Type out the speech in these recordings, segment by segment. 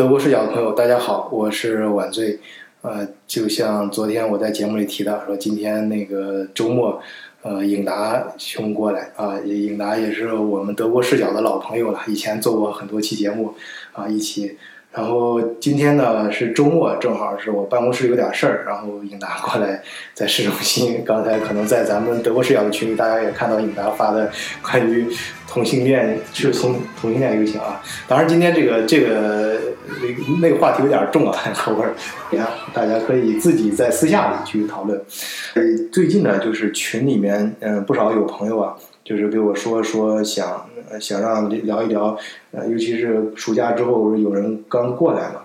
德国视角的朋友，大家好，我是晚醉。呃，就像昨天我在节目里提到，说今天那个周末，呃，颖达兄过来啊，颖达也是我们德国视角的老朋友了，以前做过很多期节目啊，一起。然后今天呢是周末，正好是我办公室有点事儿，然后颖达过来在市中心。刚才可能在咱们德国视角的群里，大家也看到颖达发的关于同性恋是同同性恋游行啊。当然，今天这个这个那那个话题有点重啊，口味儿，大家可以自己在私下里去讨论。呃，最近呢，就是群里面嗯不少有朋友啊。就是给我说说想想让聊一聊，尤其是暑假之后，有人刚过来嘛，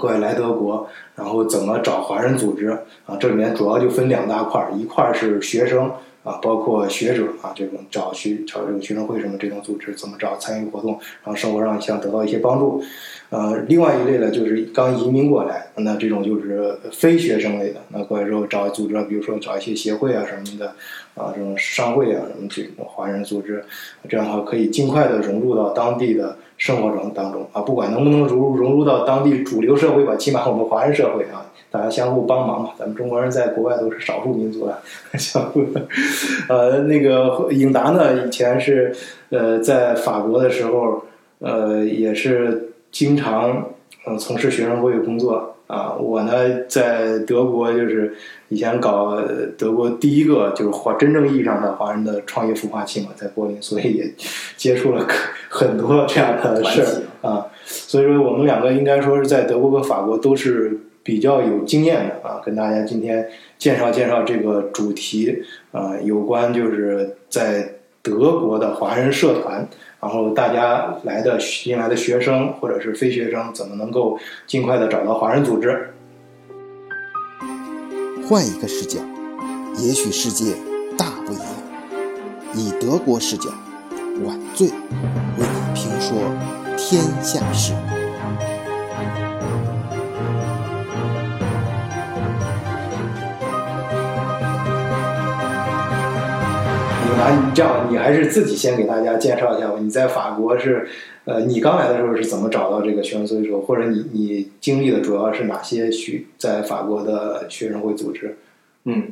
过来来德国，然后怎么找华人组织啊？这里面主要就分两大块儿，一块儿是学生啊，包括学者啊，这种找学找这个学生会什么这种组织怎么找参与活动，然后生活上想得到一些帮助。呃，另外一类呢，就是刚移民过来，那这种就是非学生类的，那过来之后找组织，比如说找一些协会啊什么的，啊，这种商会啊什么这种华人组织，这样的话可以尽快的融入到当地的生活中当中啊，不管能不能融入融入到当地主流社会吧，起码我们华人社会啊，大家相互帮忙嘛，咱们中国人在国外都是少数民族啊，相互，呃，那个颖达呢，以前是呃在法国的时候，呃，也是。经常嗯从事学生会工作啊，我呢在德国就是以前搞德国第一个就是华真正意义上的华人的创业孵化器嘛，在柏林，所以也接触了很多这样的事儿啊。所以说我们两个应该说是在德国和法国都是比较有经验的啊，跟大家今天介绍介绍这个主题啊，有关就是在德国的华人社团。然后大家来的新来的学生或者是非学生，怎么能够尽快的找到华人组织？换一个视角，也许世界大不一样。以德国视角，晚醉为你评说天下事。那，这样你还是自己先给大家介绍一下吧。你在法国是，呃，你刚来的时候是怎么找到这个学生会？或者你你经历的主要是哪些学在法国的学生会组织？嗯。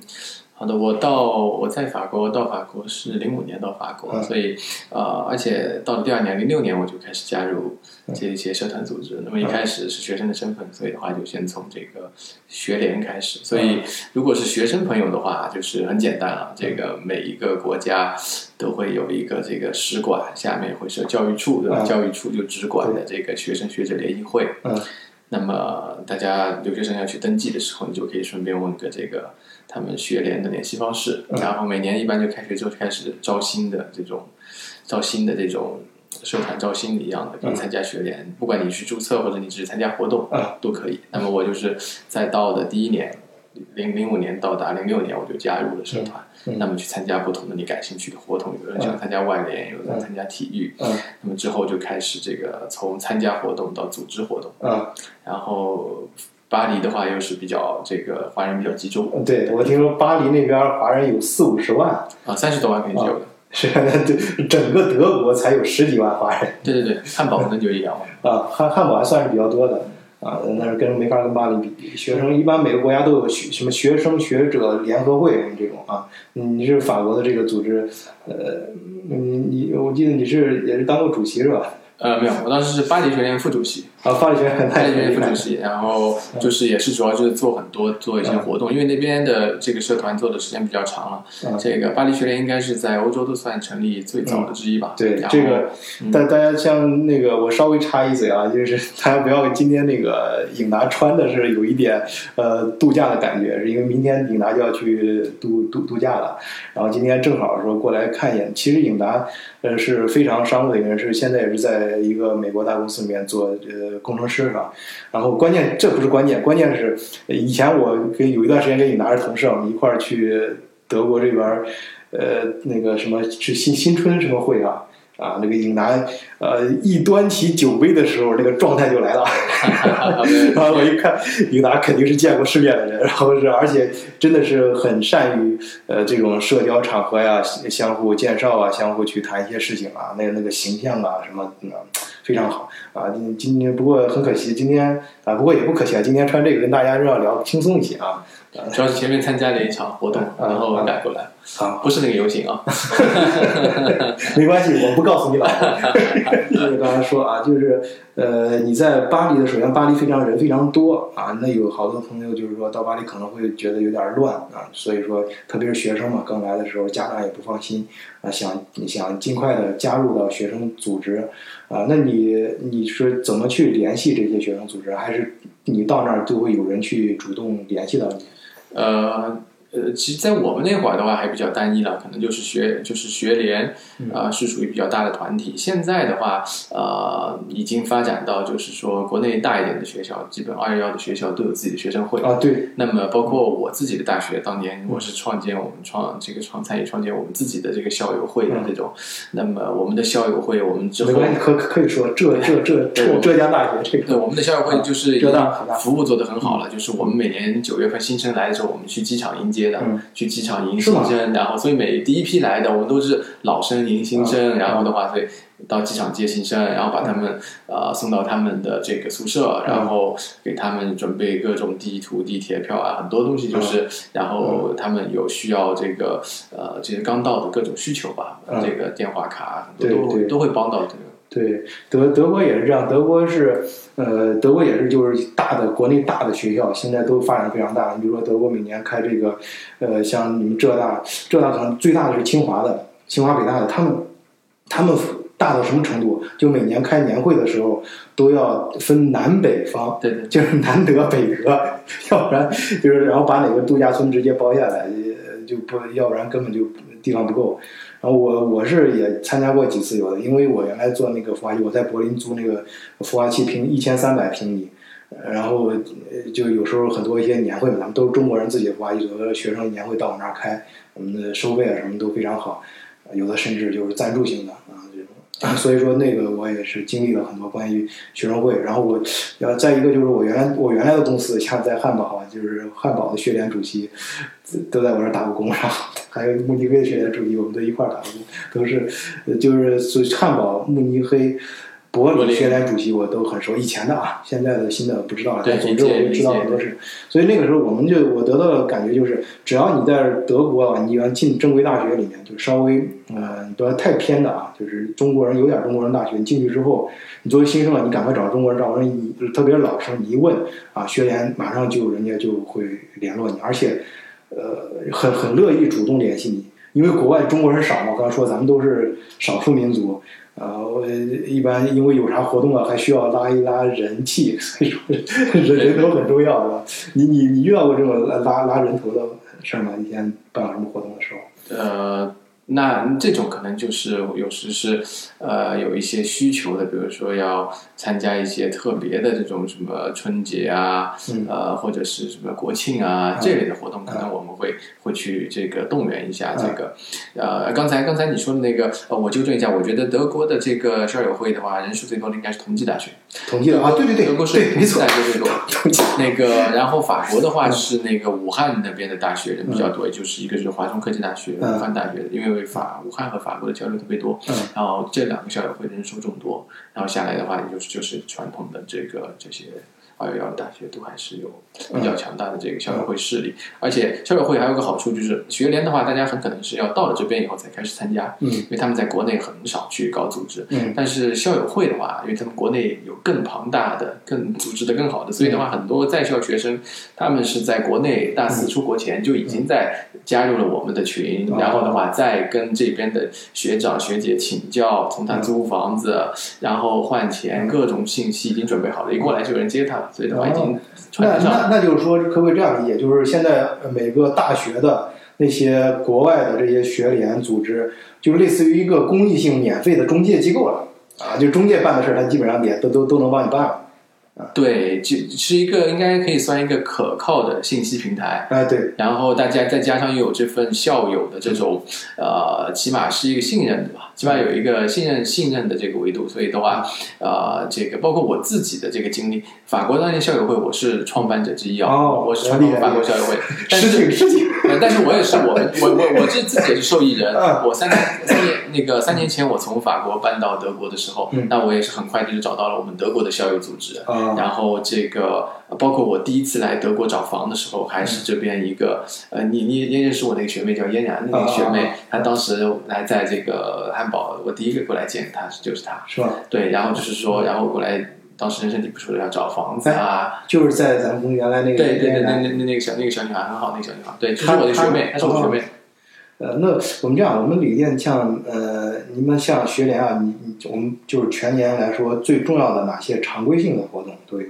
好的，我到我在法国到法国是零五年到法国，所以呃，而且到了第二年零六年我就开始加入这一些社团组织。那么一开始是学生的身份，所以的话就先从这个学联开始。所以如果是学生朋友的话，就是很简单了。这个每一个国家都会有一个这个使馆，下面会设教育处，对吧？教育处就只管的这个学生学者联谊会。那么大家留学生要去登记的时候，你就可以顺便问个这个。他们学联的联系方式，然后每年一般就开学之后开始招新的这种招新的这种社团招新的一样的，可以参加学联，不管你去注册或者你只是参加活动，都可以。那么我就是在到的第一年，零零五年到达零六年，我就加入了社团，那么去参加不同的你感兴趣的活动，有人想参加外联，有人参加体育，嗯那么之后就开始这个从参加活动到组织活动，嗯然后。巴黎的话又是比较这个华人比较集中，对我听说巴黎那边华人有四五十万啊，三十多万肯定是有的，是对，整个德国才有十几万华人，对对对，汉堡可能就一两万啊，汉汉堡还算是比较多的 啊，那是跟没法跟巴黎比。学生一般每个国家都有学什么学生学者联合会这种啊，你是法国的这个组织，呃，你你我记得你是也是当过主席是吧？呃，没有，我当时是巴黎学院副主席。啊，巴黎学院，巴黎学院副主席，然后就是也是主要就是做很多做一些活动，因为那边的这个社团做的时间比较长了。这个巴黎学联应该是在欧洲都算成立最早的之一吧？对，这个，但大家像那个，我稍微插一嘴啊，就是 大家不要今天那个颖达穿的是有一点呃度假的感觉，是因为明天颖达就要去度度度假了，然后今天正好说过来看一眼。其实颖达呃是非常商务的一个人，是现在也是在一个美国大公司里面做呃。工程师是吧？然后关键这不是关键，关键是以前我跟有一段时间跟你拿着同事，我们一块儿去德国这边，呃，那个什么是新新春什么会啊？啊，那个尹南呃一端起酒杯的时候，那个状态就来了。然后我一看，尹达肯定是见过世面的人，然后是而且真的是很善于呃这种社交场合呀，相互介绍啊，相互去谈一些事情啊，那个那个形象啊什么，非常好。啊，今今天不过很可惜，今天啊，不过也不可惜啊，今天穿这个跟大家要聊轻松一些啊。主要是前面参加了一场活动，然后赶过来，啊，不是那个游行啊。没关系，我不告诉你老婆。就是刚才说啊，就是呃，你在巴黎的，首先巴黎非常人非常多啊，那有好多朋友就是说到巴黎可能会觉得有点乱啊，所以说特别是学生嘛，刚来的时候家长也不放心啊，想想尽快的加入到学生组织啊，那你你是怎么去联系这些学生组织，还是你到那儿就会有人去主动联系到你？呃呃，其实，在我们那会儿的话还比较单一了，可能就是学就是学联啊、是属于比较大的团体。现在的话，呃，已经发展到就是说，国内大一点的学校，基本二幺幺的学校都有自己的学生会。啊，对，那么，包括我自己的大学，当年我是创建我们创这个创参与创建我们自己的这个校友会的这种。那么，我们的校友会，我们之后没关系，可可以说浙浙浙浙浙江大学这个对，我们的校友会就是已经浙大服务做得很好了，就是我们每年九月份新生来的时候，我们去机场迎接的，嗯。去机场迎新生，然后所以每第一批来的我们都是老生迎新生，嗯。然后的话，所以到机场接新生，然后把他们呃送到他们的这个宿舍，然后给他们准备各种地图、地铁票啊，很多东西嗯就是，然后他们有需要这个呃这些刚到的各种需求吧，嗯。这个电话卡啊很多都会都会帮到这个。对，德德国也是这样，德国是，呃，德国也是就是大的国内大的学校，现在都发展非常大。你比如说德国每年开这个，呃，像你们浙大，浙大可能最大的是清华的，清华北大的，他们他们大到什么程度？就每年开年会的时候都要分南北方，对对就是 南德北德，要不然就是然后把哪个度假村直接包下来，呃就不要不然根本就地方不够。然后我我是也参加过几次有的，因为我原来做那个孵化器，我在柏林租那个孵化器平一千三百平米，然后就有时候很多一些年会嘛，咱们都是中国人自己孵化器，有的学生年会到我那儿开，我们的收费啊什么都非常好，有的甚至就是赞助性的。所以说，那个我也是经历了很多关于学生会，然后我，呃，再一个就是我原来我原来的公司像在汉堡，就是汉堡的学联主席都在我这儿打过工，然后还有慕尼黑的学联主席，我们都一块儿打过工，都是就是所以汉堡、慕尼黑、柏柏林林学联主席我都很熟，以前的啊，现在的新的不知道了，总之我就知道很多事。所以那个时候我们就我得到的感觉就是，只要你在德国啊，你要进正规大学里面，就稍微呃不要太偏的啊，就是中国人有点中国人大学，你进去之后，你作为新生啊，你赶快找中国人，找人你特别是老生，你一问啊，学联马上就人家就会联络你，而且呃很很乐意主动联系你，因为国外中国人少嘛，我刚才说咱们都是少数民族。呃，我一般因为有啥活动啊，还需要拉一拉人气，所以说人人头很重要，是吧？你你你遇到过这种拉拉拉人头的事儿吗？以前办什么活动的时候？呃，那这种可能就是有时是呃有一些需求的，比如说要参加一些特别的这种什么春节啊，嗯。呃或者是什么国庆啊、这类的活动，可能我们会会去这个动员一下这个。呃，刚才刚才你说的那个，呃，我纠正一下，我觉得德国的这个校友会的话，人数最多的应该是同济大学，同济的啊，对对对，德国是同济大，学最多。统计那个，然后法国的话嗯。是那个武汉那边的大学人比较多，也就是一个是华中科技大学、嗯。武汉大学，因为法武汉和法国的交流特别多，嗯。然后这两个校友会人数众多，然后下来的话，也就是就是传统的这个这些二幺幺大学都还是有比较强大的这个校友会势力，而且校友会还有个好处就是学联的话，大家很可能是要到了这边以后才开始参加，嗯。因为他们在国内很少去搞组织，嗯。但是校友会的话，因为他们国内有更庞大的、更组织的更好的，所以的话，很多在校学生他们是在国内大四出国前就已经在加入了我们的群，哦然后的话再跟这边的学长学姐请教，从他租房子，然后换钱，各种信息已经准备好了，一过来就有人接他了，所以的话已经传那。那那就是说，可不可以这样理解？就是现在呃每个大学的那些国外的这些学联组织，就是类似于一个公益性免费的中介机构了啊，就中介办的事儿，他基本上也都都都能帮你办了。对，就是一个应该可以算一个可靠的信息平台。啊，对，然后大家再加上又有这份校友的这种，呃，起码是一个信任的吧，起码有一个信任信任的这个维度。所以的话，呃，这个包括我自己的这个经历，法国当年校友会我是创办者之一啊，哦我是创办法国校友会，但事情是。事情，呃但是我也是我们我我我这自己也是受益人嗯。我三年三年那个三年前我从法国搬到德国的时候嗯，那我也是很快就找到了我们德国的校友组织。啊然后这个呃包括我第一次来德国找房的时候，还是这边一个呃，你你你也认识我那个学妹叫嫣然那个学妹，她当时来在这个汉堡，我第一个过来见她就是她。是吧？对，然后就是说，然后过来，当时人生地不熟的要找房子啊，就是在咱们原来那个对对对，那那那个小那个小女孩很好，那个小女孩，对，她是我的学妹，她她是我学妹。呃，那我们这样，我们旅店像呃，你们像学联啊，你你我们就是全年来说最重要的哪些常规性的活动都有？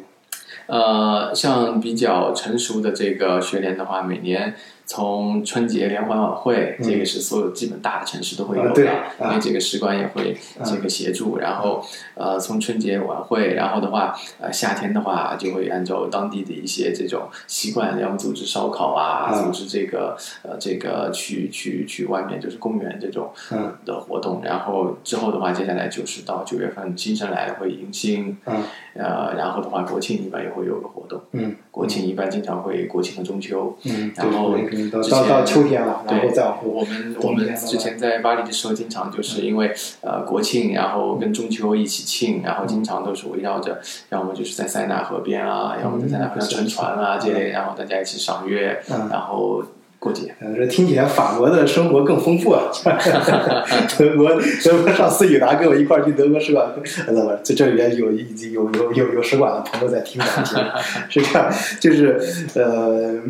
呃，像比较成熟的这个学联的话，每年从春节联欢晚会，嗯这个是所有基本大的城市都会有的，因为这个使馆也会这个协助。然后呃，从春节晚会，然后的话，呃，夏天的话就会按照当地的一些这种习惯，要么组织烧烤啊，啊组织这个呃这个去去去外面就是公园这种嗯的活动。然后之后的话，接下来就是到九月份新生来了会迎新，嗯呃，然后的话，国庆一般也会有个活动。嗯国庆一般经常会国庆和中秋。嗯，然后到到到秋天了，然后对，再往后我们我们之前在巴黎的时候，经常就是因为呃国庆，然后跟中秋一起庆，然后经常都是围绕着，要么就是在塞纳河边啊，要么在塞纳河上乘船啊这类，然后大家一起赏月，嗯。然后过节。呃，这听起来法国的生活更丰富啊！德国，德国上次雨达跟我一块儿去德国使馆，呃，不，这这里边有有有有有使馆的朋友在听咱们节目，是这样，就是呃。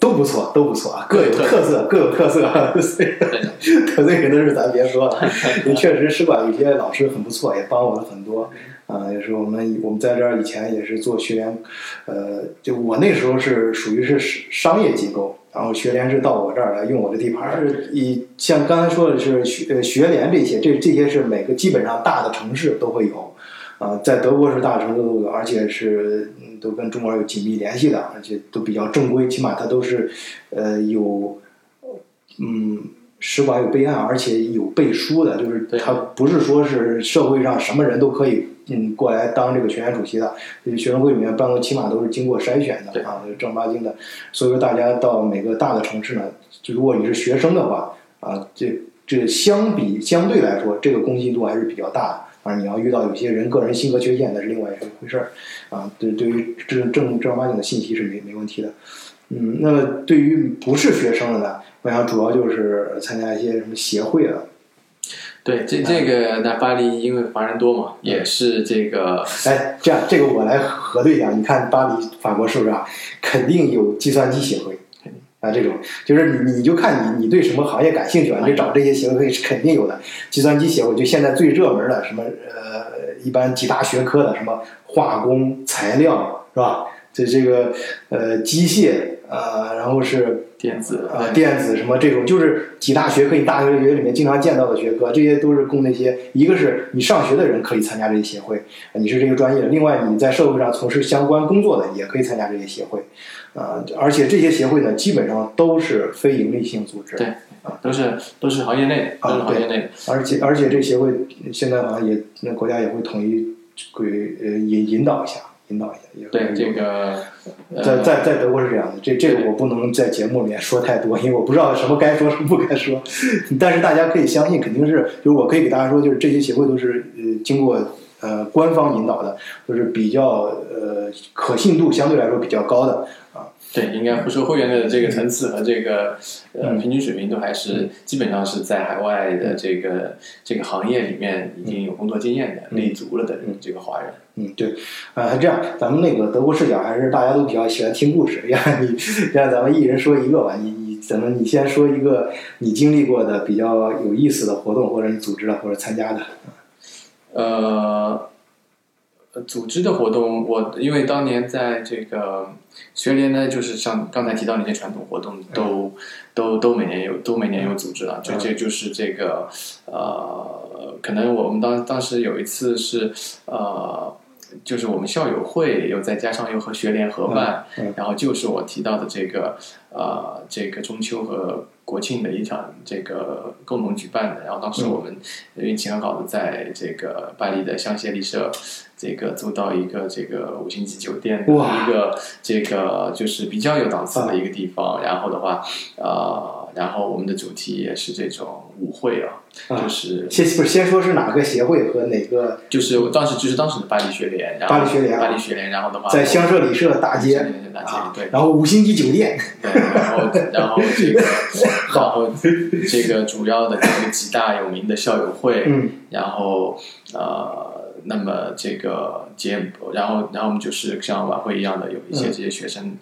都不错，都不错啊，各有特色，各有特色。得罪人的事咱别说了，也确实使馆有些老师很不错，也帮我了很多。啊，也是我们我们在这儿以前也是做学员，呃，就我那时候是属于是商业机构，然后学联是到我这儿来用我的地盘儿，是以像刚才说的是学呃学联这些，这这些是每个基本上大的城市都会有，啊，在德国是大城市都有，而且是嗯都跟中国有紧密联系的，而且都比较正规，起码它都是呃有嗯。使馆有备案，而且有背书的，就是他不是说是社会上什么人都可以嗯过来当这个学员主席的，这个学生会里面办公起码都是经过筛选的啊，正儿八经的。所以说大家到每个大的城市呢，就如果你是学生的话啊，这这相比相对来说，这个公信度还是比较大的。啊，你要遇到有些人个人性格缺陷，那是另外一回事儿啊。对，对于正正正儿八经的信息是没没问题的。嗯，那么对于不是学生的呢，我想主要就是参加一些什么协会了。对，这这个那巴黎因为华人多嘛，也是这个哎，这样这个我来核对一下，你看巴黎法国是不是啊？肯定有计算机协会啊，这种就是你你就看你你对什么行业感兴趣啊，你就找这些协会是肯定有的。计算机协会就现在最热门的什么呃，一般几大学科的什么化工、材料是吧？这这个呃机械呃，然后是电子啊，电子什么这种，就是几大学科，你大学里面经常见到的学科，这些都是供那些，一个是你上学的人可以参加这些协会，你是这个专业的；另外你在社会上从事相关工作的也可以参加这些协会，啊，而且这些协会呢，基本上都是非盈利性组织，对啊都是都是行业内的，都是啊行业内的。而且而且这协会现在好像也那国家也会统一给呃引引导一下，引导一下，也对这个在呃，在在德国是这样的，这这个我不能在节目里面说太多，因为我不知道什么该说什么不该说。但是大家可以相信，肯定是就是我可以给大家说，就是这些协会都是呃经过呃官方引导的，就是比较呃可信度相对来说比较高的。对，应该不说会员的这个层次和这个呃嗯。平均水平都还是基本上是在海外的这个这个行业里面已经有工作经验的、嗯。立足了的这个华人。嗯，对，啊，这样，咱们那个德国视角还是大家都比较喜欢听故事，让你让咱们一人说一个吧，你你咱们你先说一个你经历过的比较有意思的活动，或者你组织的或者参加的。呃，组织的活动，我因为当年在这个学联呢，就是像刚才提到那些传统活动，都、都都每年有，都每年有组织了。这这就是这个呃，可能我们当当时有一次是呃。就是我们校友会，又再加上又和学联合办，嗯嗯然后就是我提到的这个呃这个中秋和国庆的一场这个共同举办的。然后当嗯时我们运气很好的在这个巴黎的香榭丽舍。这个租到一个这个五星级酒店的一个这个就是比较有档次的一个地方，然后的话，呃，然后我们的主题也是这种舞会啊，啊就是先不是先说是哪个协会和哪个就是我当时就是当时的巴黎学联，然后巴黎学联啊巴黎学联，然后的话在香舍里舍大街大街啊对，然后五星级酒店，对，然后然后这个然后这个主要的这个几大有名的校友会，嗯然后呃，那么这个节目，然后然后我们就是像晚会一样的有一些嗯这些学生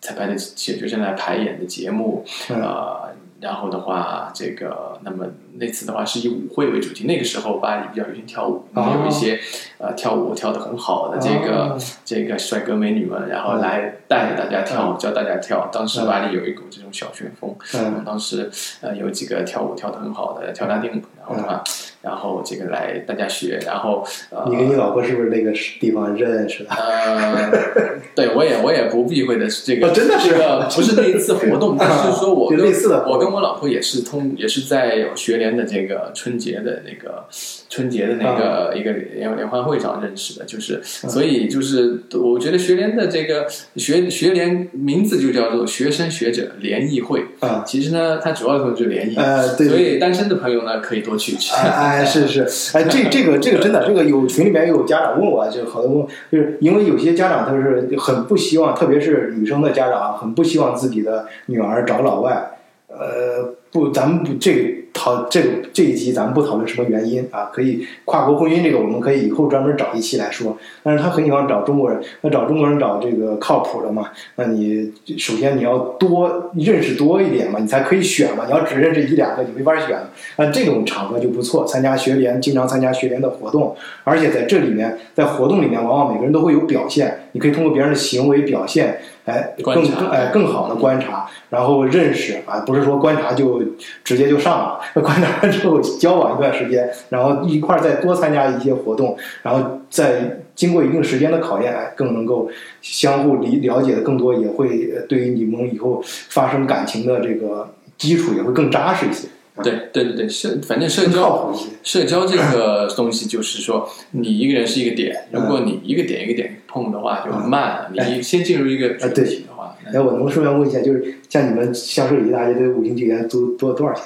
彩排的学学生来排演的节目，嗯呃，然后的话，这个那么那次的话是以舞会为主题，那个时候巴黎比较流行跳舞，哦有一些呃跳舞跳得很好的这个、哦。这个帅哥美女们，然后来带着大家跳，教大家跳。当时巴黎有一股这种小旋风，嗯当时呃有几个跳舞跳得很好的跳拉丁舞，然后的话，然后这个来大家学，然后呃你跟你老婆是不是那个地方认识的？呃，对我也我也不避讳的是这个，哦真的是？这个不是那一次活动，但是说我跟我跟我老婆也是通也是在有学联的这个春节的那个春节的那啊个一个联联欢会上认识的，就是所以就是我觉得学联的这个学学联名字就叫做学生学者联谊会，啊，其实呢它主要的作用就是联谊，呃，对所。以单身的朋友呢可以多去去。哎 哎，是是，哎，这这个这个真的，这个有群里面有家长问我，就好多问，就是因为有些家长他是很不希望，特别是女生的家长，很不希望自己的女儿找老外。呃，不，咱们不这个讨这个这一集咱们不讨论什么原因啊，可以跨国婚姻这个我们可以以后专门找一期来说。但是他很喜欢找中国人，那找中国人找这个靠谱的嘛，那你首先你要多认识多一点嘛，你才可以选嘛。你要只认识一两个，你没法选。那这种场合就不错，参加学联，经常参加学联的活动，而且在这里面，在活动里面，往往每个人都会有表现，你可以通过别人的行为表现，哎，更哎更好的观察，然后认识啊，不是说观察就直接就上了，观察完之后交往一段时间，然后一块儿再多参加一些活动，然后再经过一定时间的考验，哎，更能够相互理了解的更多，也会呃对于你们以后发生感情的这个基础也会更扎实一些，对对对对，社反正社交。社交这个东西就是说，你一个人是一个点，嗯如果你一个点一个点碰的话，就很慢。哎你先进入一个主对题的话，那哎，我能顺便问一下，就是像你们销售一大街的五星酒店租多多少钱？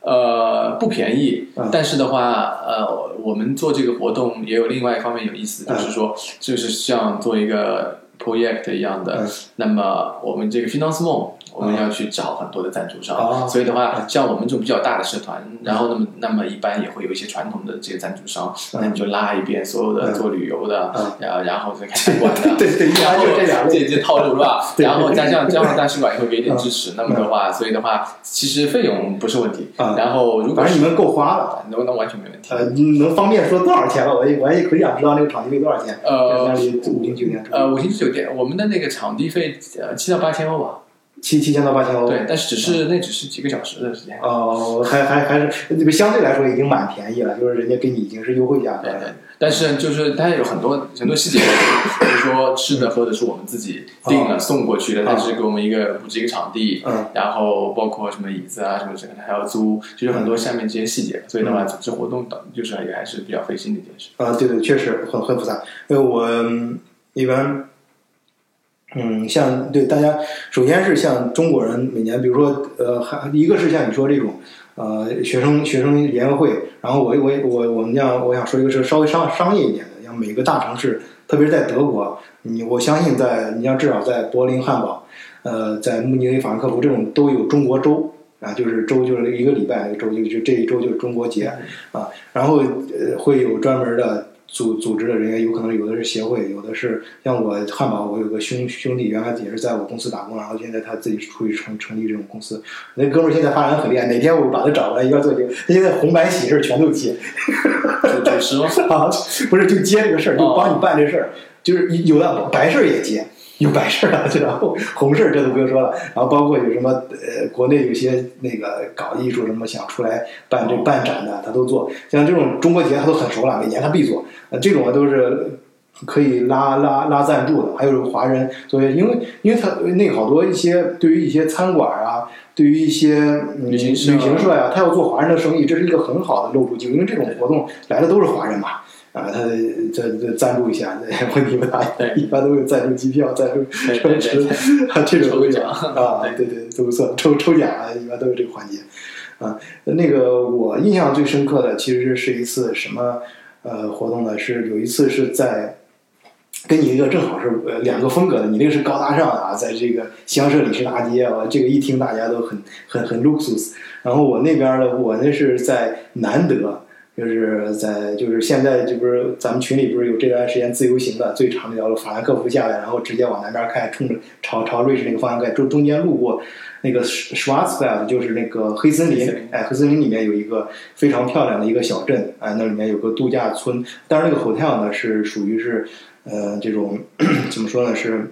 呃不便宜嗯，但是的话，呃，我们做这个活动也有另外一方面有意思，嗯就是说，就是像做一个 project 一样的嗯，那么我们这个 financement。我们要去找很多的赞助商，哦所以的话，像我们这种比较大的社团，然后那么那么一般也会有一些传统的这些赞助商，嗯那你就拉一遍所有的嗯做旅游的，嗯然后然后再开餐馆的，对对然后就这两类这这套路是吧？然后加上加上大使馆也会给一点支嗯持，那么的话，所以的话，其实费用不是问题。嗯然后如果反正你们够花了。能能完全没问题。呃，你能方便说多少钱吗？我也我也可想知道那个场地费多少钱。呃五星酒店呃，五星级酒店，我们的那个场地费呃七到八千欧吧，七七千到八千欧。对，但是只是那只是几个小时的时间。哦，还还还是那个相对来说已经蛮便宜了，就是人家给你已经是优惠价格对对了。，但是就是它有很多很多细节，比如说吃的喝的是我们自己订了送过去的，它只是给我们一个布置一个场地，嗯然后包括什么椅子啊什么这个还要租，就是很多下面这些细节，所以的话组织活动等就是也还是比较费心的一件事。啊，对对，确实很很复杂。因为我嗯一般，嗯，像对大家，首先是像中国人每年，比如说呃，还一个是像你说这种呃学生学生联合会，然后我我我我们讲，我想说一个是稍微商商业一点的，像每个大城市，特别是在德国，你我相信在你像至少在柏林、汉堡，呃，在慕尼黑、法兰克福这种都有中国周。啊，就是周就是一个礼拜，一个周就就这一周就是中国节啊，然后呃会有专门的组组织的人员，有可能有的是协会，有的是像我汉堡，我有个兄兄弟，原来也是在我公司打工，然后现在他自己出去成成立这种公司，那哥们儿现在发展很厉害，哪天我把他找过来一块儿做节目，他现在红白喜事全都接，主主持吗？啊，不是就接这个事儿，就帮你办这事儿，就是有的白事儿也接。有白事儿了，然后红事儿这都不用说了，然后包括有什么呃，国内有些那个搞艺术什么想出来办这办展的，他都做。像这种中国节他都很熟了，每年他必做。呃，这种啊都是可以拉拉拉赞助的，还有华人，所以因为因为他那好多一些对于一些餐馆啊，对于一些嗯旅行社旅行社呀、他要做华人的生意，这是一个很好的露出机会，因为这种活动来的都是华人嘛。啊，他这这赞助一下，问题不大，一般都有赞助机票、赞助车吃，啊，这种都奖啊，对对，都不错，抽抽奖啊，一般都有这个环节。啊，那个我印象最深刻的其实是一次什么呃活动呢？是有一次是在跟你一个正好是呃两个风格的，你那个是高大上的啊，在这个香舍里士大街啊，这个一听大家都很很很 luxus。然后我那边的我那是在南德。就是在就是现在这不是咱们群里不是有这段时间自由行的最长的一条路法兰克福下来，然后直接往南边开，冲着朝朝瑞士那个方向开，中中间路过那个 Schwarzwald，就是那个黑森林黑森林，哎，黑森林里面有一个非常漂亮的一个小镇，哎，那里面有个度假村，但是那个 hotel 呢是属于是呃这种怎么说呢是。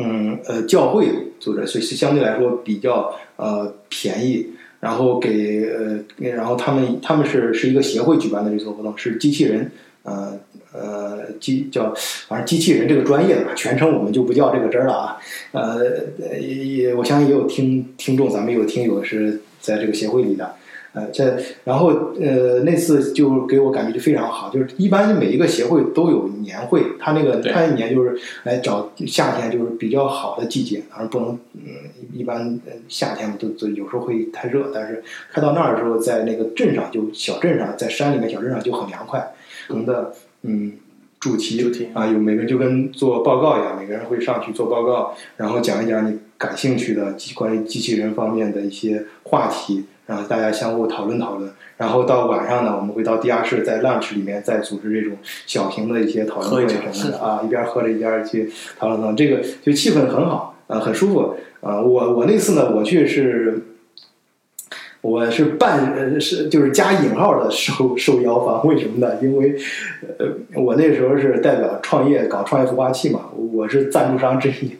嗯，呃，教会组织，所以相对来说比较呃便宜。然后给呃，然后他们他们是是一个协会举办的这次活动，是机器人，呃呃机叫反正机器人这个专业的吧，全称我们就不叫这个真儿了啊。呃，也也我相信也有听听众，咱们有听友是在这个协会里的。呃，这然后呃那次就给我感觉就非常好，就是一般每一个协会都有年会，他那个对他一年就是来找夏天就是比较好的季节，当然不能嗯一般呃夏天都都有时候会太热，但是开到那儿的时候，在那个镇上就小镇上，在山里面小镇上就很凉快，我们的嗯。主题主题啊，有每个人就跟做报告一样，每个人会上去做报告，然后讲一讲你感兴趣的机关于机器人方面的一些话题，然后大家相互讨论讨论。然后到晚上呢，我们会到地下室，在 lunch 里面再组织这种小型的一些讨论会什么的啊，一边喝着一边去讨论讨论，这个就气氛很好，啊，很舒服啊。我我那次呢，我去是。我是半呃是就是加引号的受受邀方，为什么呢？因为呃我那时候是代表创业搞创业孵化器嘛，我是赞助商之一。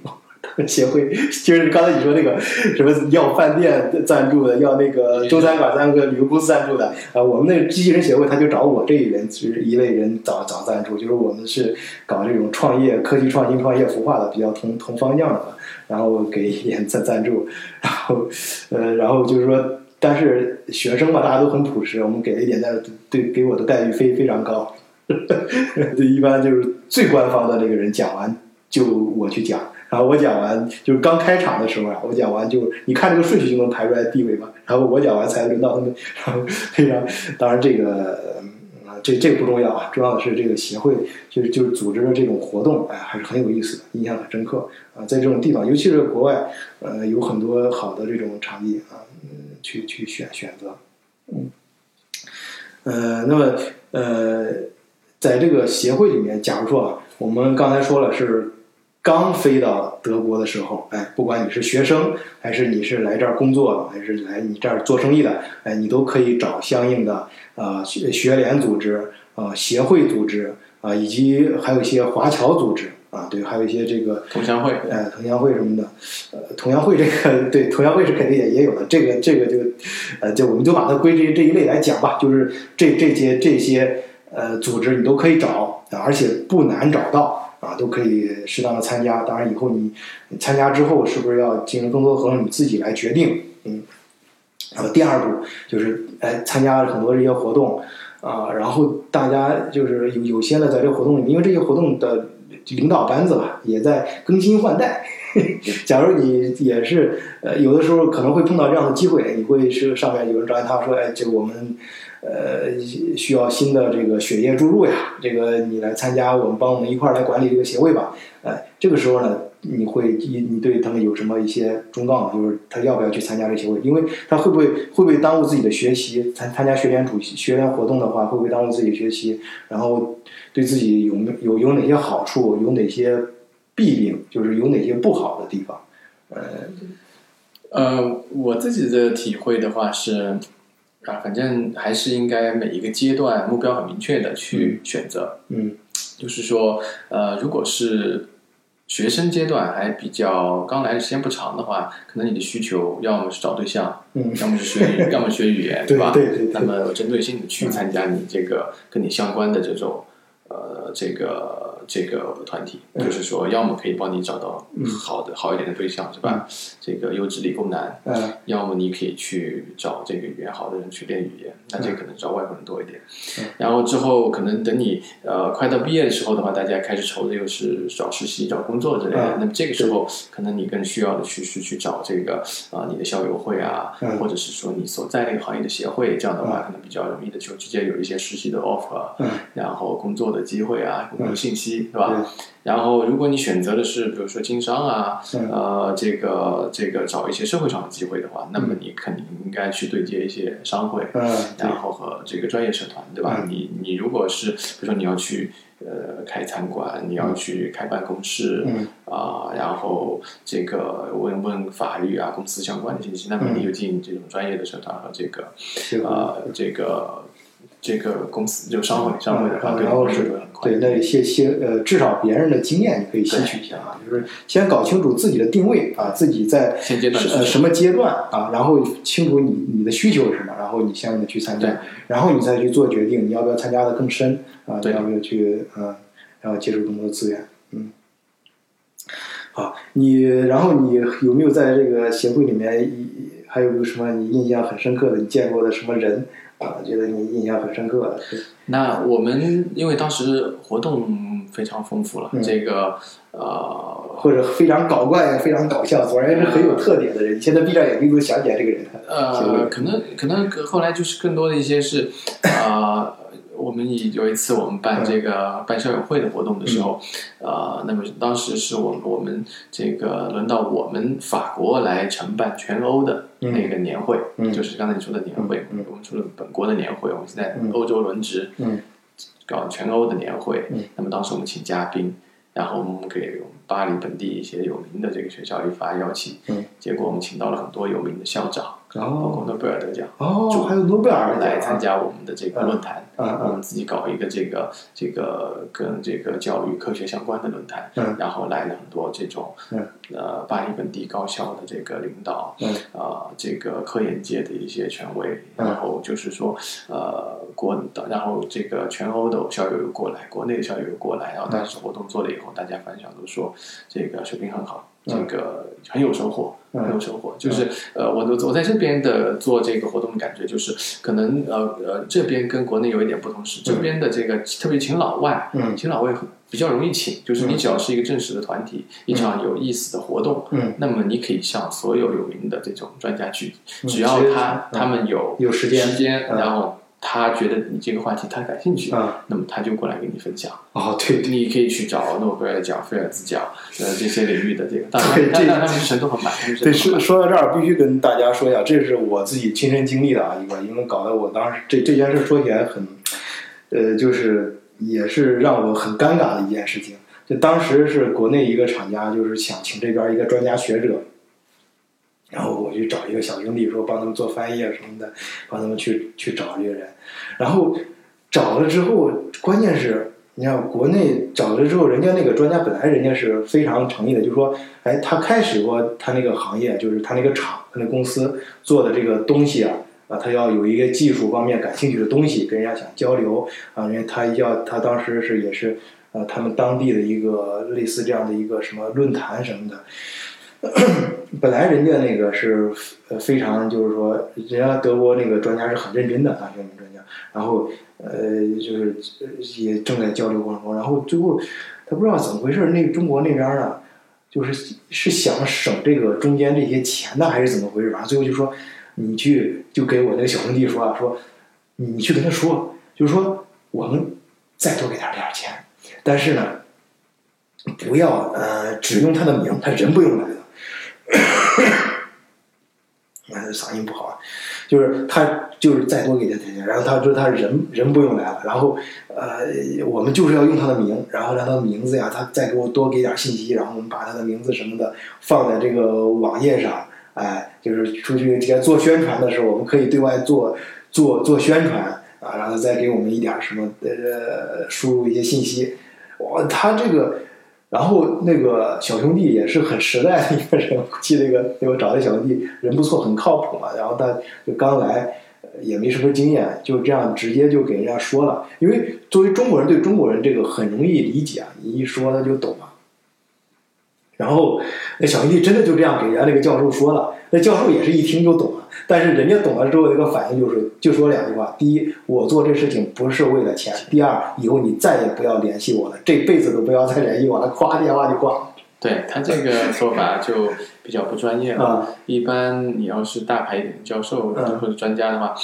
协会就是刚才你说那个什么要饭店赞助的，要那个中餐馆赞助的，旅游公司赞助的啊，我们那个机器人协会他就找我这一人就是一类人找找赞助，就是我们是搞这种创业、科技创新、创业孵化的，比较同同方向的，然后给一点赞赞助，然后呃，然后就是说。但是学生嘛，大家都很朴实，我们给了一点但是，对给我的待遇非非常高。对，一般就是最官方的那个人讲完，就我去讲，然后我讲完就是刚开场的时候啊，我讲完就你看这个顺序就能排出来地位嘛，然后我讲完才轮到他们，然后非常当然这个。这这个不重要啊，重要的是这个协会就是就是组织的这种活动，哎，还是很有意思的，印象很深刻啊。在这种地方，尤其是国外，呃，有很多好的这种场地啊，嗯，去去选选择，嗯，呃，那么呃，在这个协会里面，假如说啊，我们刚才说了是刚飞到德国的时候，哎，不管你是学生，还是你是来这儿工作的，还是来你这儿做生意的，哎，你都可以找相应的。啊，学学联组织啊，协会组织啊，以及还有一些华侨组织啊，对，还有一些这个同乡会，呃，同乡会什么的，呃，同乡会这个 对，同乡会是肯定也也有的，这个这个就，呃，就我们就把它归这这一类来讲吧，就是这这些这些呃组织你都可以找，而且不难找到啊，都可以适当的参加。当然以后你参加之后是不是要进行更多的合同，你自己来决定，嗯。然后第二步就是，哎，参加了很多这些活动，啊，然后大家就是有有些呢，在这个活动里面，因为这些活动的领导班子吧，也在更新换代。假如你也是，呃，有的时候可能会碰到这样的机会，你会是上面有人找他说，哎，这个我们，呃，需要新的这个血液注入呀，这个你来参加，我们帮我们一块儿来管理这个协会吧。哎，这个时候呢。你会你你对他们有什么一些忠告吗？就是他要不要去参加这个协会？因为他会不会会不会耽误自己的学习？参参加学联主席学联活动的话，会不会耽误自己学习？然后对自己有没有有哪些好处？有哪些弊病？就是有哪些不好的地方？呃呃，我自己的体会的话是啊，反正还是应该每一个阶段目标很明确的去选择。嗯，就是说呃，如果是学生阶段还比较刚来的时间不长的话，可能你的需求要么是找对象，嗯，要么是学，要么学语言，对吧？对对对。那么针对性的去参加你这个跟你相关的这种呃，这个这个团体，就是说，要么可以帮你找到好的、好一点的对象，是吧？这个优质理工男，嗯。要么你可以去找这个语言好的人去练语言，那这可能找外国人多一点。然后之后可能等你呃快到毕业的时候的话，大家开始愁的又是找实习、找工作之类的。嗯。那么这个时候，可能你更需要的去是去找这个啊、你的校友会啊，嗯。或者是说你所在那个行业的协会，这样的话可能比较容易的就直接有一些实习的 offer，、嗯。然后工作的机会啊，工作信息，是吧？对。然后，如果你选择的是比如说经商啊，嗯。呃，这个这个找一些社会上的机会的话，那么你肯定应该去对接一些商会，嗯然后和这个专业社团，对吧？嗯。你你如果是比如说你要去呃开餐馆，你要去开办公室，嗯。啊、然后这个问问法律啊、公司相关的信息，那么你就进这种专业的社团和这个这个呃这个这个公司就商会商会的话，嗯然后是。对，那一些些呃，至少别人的经验你可以吸取一下啊，就是先搞清楚自己的定位啊，自己在呃什么阶段啊，然后清楚你你的需求是什么，然后你相应的去参加，然后你再去做决定，你要不要参加的更深啊，要不要去嗯，然后接触更多的资源，嗯。好，你然后你有没有在这个协会里面，一还有没有什么你印象很深刻的，你见过的什么人啊？觉得你印象很深刻的？那我们因为当时活动非常丰富了，嗯这个呃或者非常搞怪、非常搞笑，总而言之很有特点的人，你现在闭上眼睛都想起来这个人。呃，可能可能后来就是更多的一些是，呃，我们以有一次我们办这个办校友会的活动的时候，呃，那么当时是我们我们这个轮到我们法国来承办全欧的那个年会，嗯就是刚才你说的年会，嗯我们除了本国的年会，我们是在嗯欧洲轮值，嗯搞全欧的年会，嗯那么当时我们请嘉宾。然后我们给我们巴黎本地一些有名的这个学校一发邀请，嗯。结果我们请到了很多有名的校长，包哦括诺贝尔得奖，哦，还有诺贝尔来参加我们的这个论坛。嗯我们自己搞一个这个这个跟这个教育科学相关的论坛，嗯。然后来了很多这种嗯。呃巴黎本地高校的这个领导，嗯。啊这个科研界的一些权威，嗯。然后就是说呃国的，然后这个全欧的校友又过来，国内的校友有过来，然后当时活动做了以后，大家反响都说这个水平很好，这嗯个很有收获。嗯。很有收获，就是呃，我我我在这边的做这个活动的感觉就是，可能呃呃这边跟国内有一点不同是，这边的这个特别请老外，嗯请老外很比较容易请，就是你只要是一个正式的团体，一场有意思的活动，嗯那么你可以向所有有名的这种专家去，嗯只要他嗯他们有有时间时间，嗯。然后他觉得你这个话题他感兴趣，啊那么他就过来跟你分享。哦对对你可以去找诺贝尔奖、菲尔兹奖，呃，这些领域的这个，当然对，这他们是程度很满，他们是对，说说到这儿，必须跟大家说一下，这是我自己亲身经历的啊，一个，因为搞得我当时这这件事说起来很，呃，就是也是让我很尴尬的一件事情。就当时是国内一个厂家，就是想请这边一个专家学者，然后我去找一个小兄弟说帮他们做翻译啊什么的，帮他们去去找这个人，然后找了之后，关键是你看国内找了之后，人家那个专家本来人家是非常诚意的，就说，哎，他开始过他那个行业，就是他那个厂、他那公司做的这个东西啊，啊，他要有一个技术方面感兴趣的东西，跟人家想交流啊，因为他要他当时是也是呃他们当地的一个类似这样的一个什么论坛什么的。本来人家那个是呃非常就是说，人家德国那个专家是很认真的，啊，这名专家，然后呃就是也正在交流过程中，然后最后他不知道怎么回事，那中国那边呢，就是是想省这个中间这些钱呢，还是怎么回事？反正最后就说你去就给我那个小兄弟说啊，说你去跟他说，就是说我们再多给他点钱，但是呢，不要呃只用他的名，他人不用来。了。哎，嗓音不好，就是他就是再多给他点钱，然后他说他人人不用来了，然后呃我们就是要用他的名，然后让他的名字呀，他再给我多给点信息，然后我们把他的名字什么的放在这个网页上，哎，就是出去这个做宣传的时候，我们可以对外做做做宣传啊，然后再给我们一点什么呃输入一些信息，哇，他这个。然后那个小兄弟也是很实在的一个人，我记得一个那我找的小兄弟人不错，很靠谱嘛。然后他就刚来，也没什么经验，就这样直接就给人家说了。因为作为中国人对中国人这个很容易理解，你一说他就懂了。然后那小兄弟真的就这样给人家那个教授说了，那教授也是一听就懂了。但是人家懂了之后，那个反应就是就说两句话：第一，我做这事情不是为了钱；第二，以后你再也不要联系我了，这辈子都不要再联系我了。咵，电话就挂了。对他这个做法就比较不专业了。啊。一般你要是大牌一点的教授嗯。或者专家的话，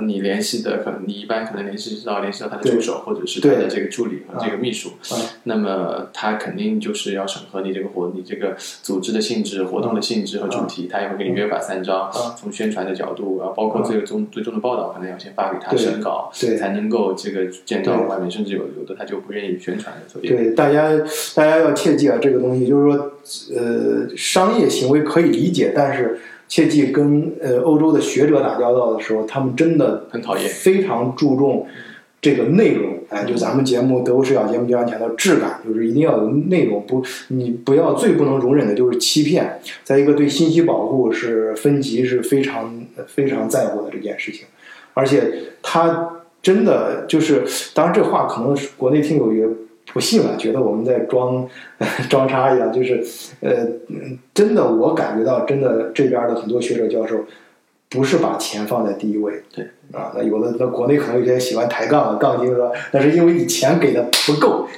你联系的可能你一般可能联系到联系到他的助手或者是他的这个助理和这个秘书啊，那么他肯定就是要审核你这个活你这个组织的性质、活动的性质和主题，他也会给你约法三章啊。从宣传的角度，然后包括最终最终的报道，可能要先发给他审稿，才能够这个见到外面，甚至有有的他就不愿意宣传的，所以对，大家大家要切记啊，这个东西就是说，呃，商业行为可以理解，但是切记跟呃欧洲的学者打交道的时候，他们真的很讨厌。非常注重这个内容。哎，就咱们节目德国视角节目经常强调质感，就是一定要有内容，不，你不要最不能容忍的就是欺骗。再一个，对信息保护是分级是非常非常在乎的这件事情，而且他真的就是，当然这话可能是国内听友也不信了，觉得我们在装 装叉一样，就是呃，嗯真的我感觉到，真的这边的很多学者教授不是把钱放在第一位，对啊，那有的那国内可能有些喜欢抬杠的杠精说，那是因为你钱给的不够。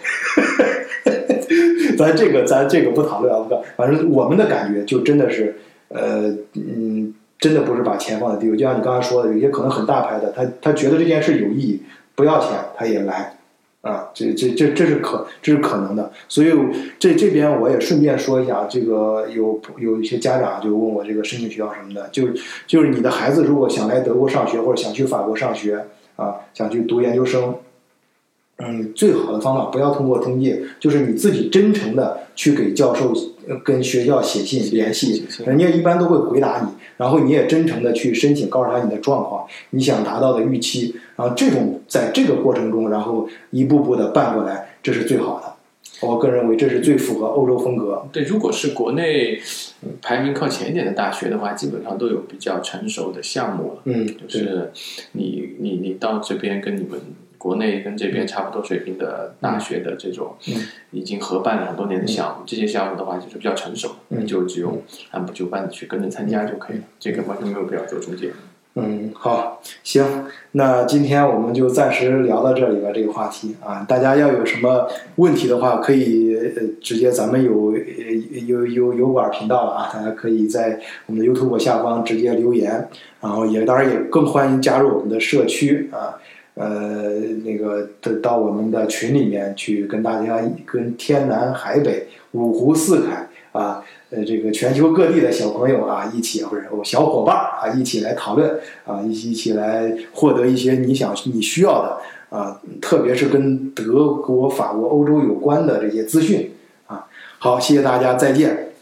咱这个咱这个不讨论啊，不反正我们的感觉就真的是，呃嗯，真的不是把钱放在第一位，就像你刚才说的，有些可能很大牌的，他他觉得这件事有意义，不要钱他也来，啊，这这这这是可这是可能的，所以这这边我也顺便说一下，这个有有一些家长就问我这个申请学校什么的，就就是你的孩子如果想来德国上学或者想去法国上学啊，想去读研究生，嗯，最好的方法不要通过中介，就是你自己真诚的去给教授、呃跟学校写信联系人家一般都会回答你，然后你也真诚的去申请，告诉他你的状况，你想达到的预期，然后这种在这个过程中，然后一步步的办过来，这是最好的。我个人认为这是最符合欧洲风格。对，如果是国内嗯排名靠前一点的大学的话，基本上都有比较成熟的项目了。嗯，就，是你你你到这边跟你们国内跟这边差不多水平的大学的这种嗯已经合办了很多年的项目，这些项目的话就是比较成熟，嗯就只用按部就班的去跟着参加就可以了，这个完全没有必要做中介。嗯，好，行，那今天我们就暂时聊到这里吧，这个话题啊，大家要有什么问题的话，可以直接咱们有有有有管频道了啊，大家可以在我们的 YouTube 下方直接留言，然后也当然也更欢迎加入我们的社区啊，呃，那个到到我们的群里面去跟大家跟天南海北五湖四海啊。呃，这个全球各地的小朋友啊，一起或者我小伙伴啊，一起来讨论啊，一起一起来获得一些你想你需要的啊，特别是跟德国、法国、欧洲有关的这些资讯啊。好，谢谢大家，再见。